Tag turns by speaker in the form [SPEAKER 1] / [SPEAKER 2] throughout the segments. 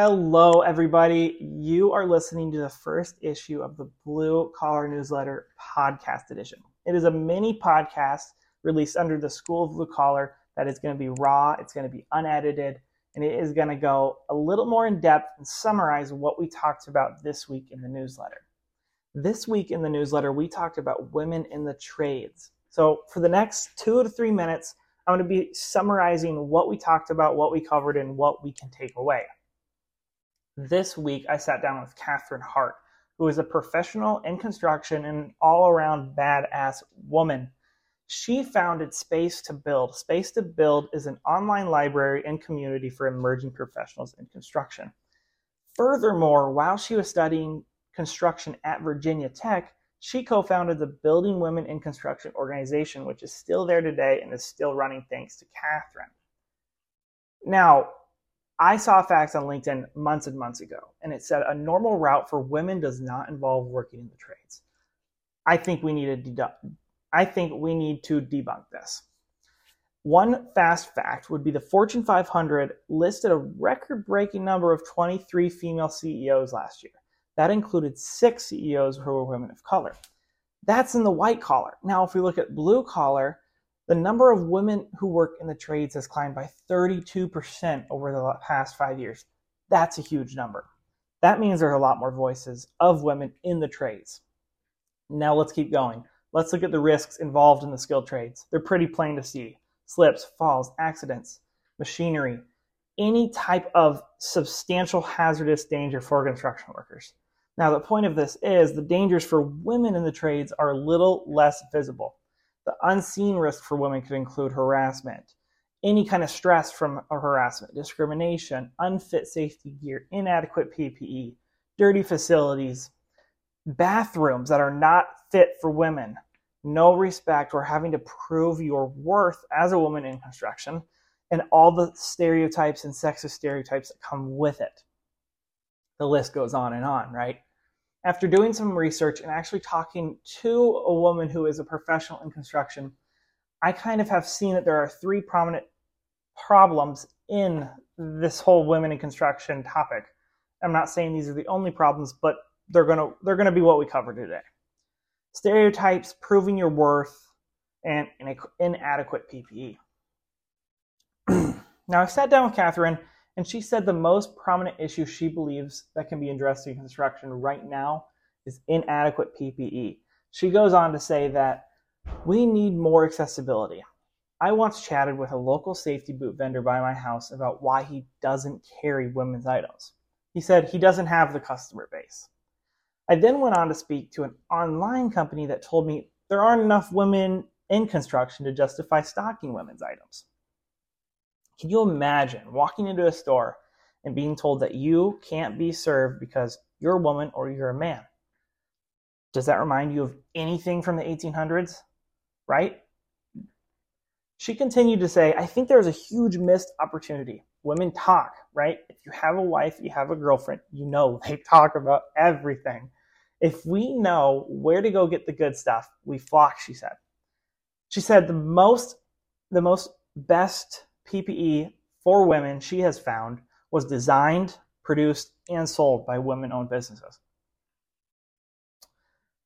[SPEAKER 1] Hello, everybody. You are listening to the first issue of the Blue Collar Newsletter Podcast Edition. It is a mini podcast released under the School of Blue Collar that is going to be raw, it's going to be unedited, and it is going to go a little more in depth and summarize what we talked about this week in the newsletter. This week in the newsletter, we talked about women in the trades. So, for the next two to three minutes, I'm going to be summarizing what we talked about, what we covered, and what we can take away. This week, I sat down with Kathryn Hart, who is a professional in construction and an all around badass woman. She founded Space to Build. Space to Build is an online library and community for emerging professionals in construction. Furthermore, while she was studying construction at Virginia Tech, she co founded the Building Women in Construction organization, which is still there today and is still running thanks to Kathryn. Now, I saw facts on LinkedIn months and months ago, and it said a normal route for women does not involve working in the trades. I think we need to deduct, I think we need to debunk this. One fast fact would be the Fortune 500 listed a record-breaking number of 23 female CEOs last year. That included six CEOs who were women of color. That's in the white collar. Now, if we look at blue collar, the number of women who work in the trades has climbed by 32% over the past five years. That's a huge number. That means there's a lot more voices of women in the trades. Now let's keep going. Let's look at the risks involved in the skilled trades. They're pretty plain to see slips, falls, accidents, machinery, any type of substantial hazardous danger for construction workers. Now, the point of this is the dangers for women in the trades are a little less visible. The unseen risk for women could include harassment, any kind of stress from harassment, discrimination, unfit safety gear, inadequate PPE, dirty facilities, bathrooms that are not fit for women, no respect or having to prove your worth as a woman in construction, and all the stereotypes and sexist stereotypes that come with it. The list goes on and on, right? After doing some research and actually talking to a woman who is a professional in construction, I kind of have seen that there are three prominent problems in this whole women in construction topic. I'm not saying these are the only problems, but they're gonna they're gonna be what we cover today. Stereotypes, proving your worth, and inadequate PPE. now I sat down with Kathryn and she said the most prominent issue she believes that can be addressed in construction right now is inadequate PPE. She goes on to say that we need more accessibility. I once chatted with a local safety boot vendor by my house about why he doesn't carry women's items. He said he doesn't have the customer base. I then went on to speak to an online company that told me there aren't enough women in construction to justify stocking women's items. Can you imagine walking into a store and being told that you can't be served because you're a woman or you're a man? Does that remind you of anything from the 1800s? Right? She continued to say, I think there's a huge missed opportunity. Women talk, right? If you have a wife, you have a girlfriend, you know they talk about everything. If we know where to go get the good stuff, we flock, she said. She said the most the most best PPE for women she has found was designed, produced, and sold by women owned businesses.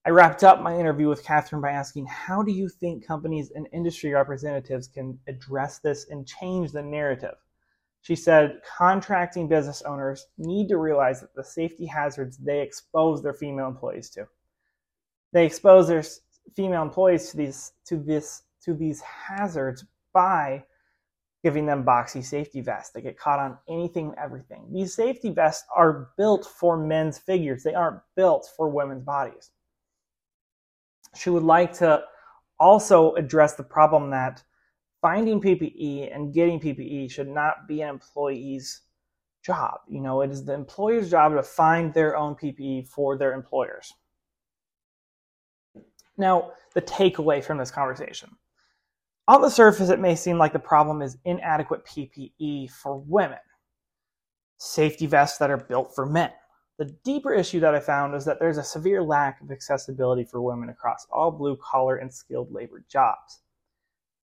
[SPEAKER 1] I wrapped up my interview with Kathryn by asking, How do you think companies and industry representatives can address this and change the narrative? She said, Contracting business owners need to realize that the safety hazards they expose their female employees to. They expose their female employees to these, to this, to these hazards by giving them boxy safety vests. They get caught on anything and everything. These safety vests are built for men's figures, they aren't built for women's bodies. She would like to also address the problem that finding PPE and getting PPE should not be an employee's job. You know, it is the employer's job to find their own PPE for their employers. Now, the takeaway from this conversation on the surface, it may seem like the problem is inadequate PPE for women, safety vests that are built for men. The deeper issue that I found is that there's a severe lack of accessibility for women across all blue collar and skilled labor jobs.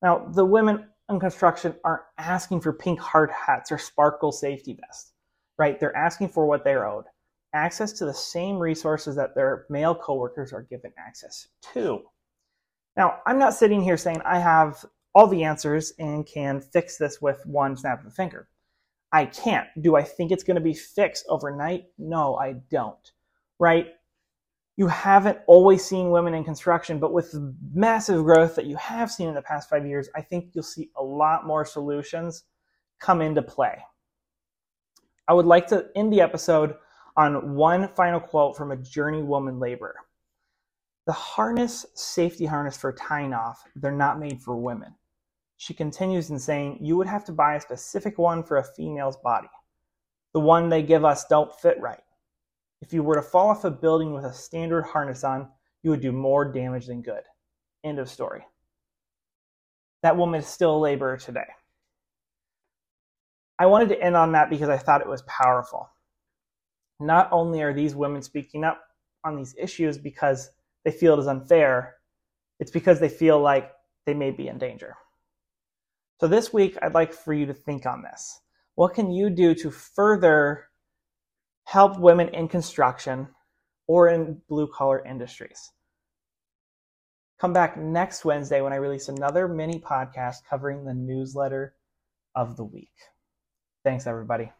[SPEAKER 1] Now, the women in construction aren't asking for pink hard hats or sparkle safety vests. right? They're asking for what they're owed access to the same resources that their male coworkers are given access to. Now, I'm not sitting here saying I have all the answers and can fix this with one snap of the finger. I can't. Do I think it's going to be fixed overnight? No, I don't. Right? You haven't always seen women in construction, but with the massive growth that you have seen in the past five years, I think you'll see a lot more solutions come into play. I would like to end the episode on one final quote from a journeywoman laborer. The harness, safety harness for tying off, they're not made for women. She continues in saying, You would have to buy a specific one for a female's body. The one they give us don't fit right. If you were to fall off a building with a standard harness on, you would do more damage than good. End of story. That woman is still a laborer today. I wanted to end on that because I thought it was powerful. Not only are these women speaking up on these issues because they feel it is unfair, it's because they feel like they may be in danger. So this week, I'd like for you to think on this. What can you do to further help women in construction or in blue collar industries? Come back next Wednesday when I release another mini podcast covering the newsletter of the week. Thanks, everybody.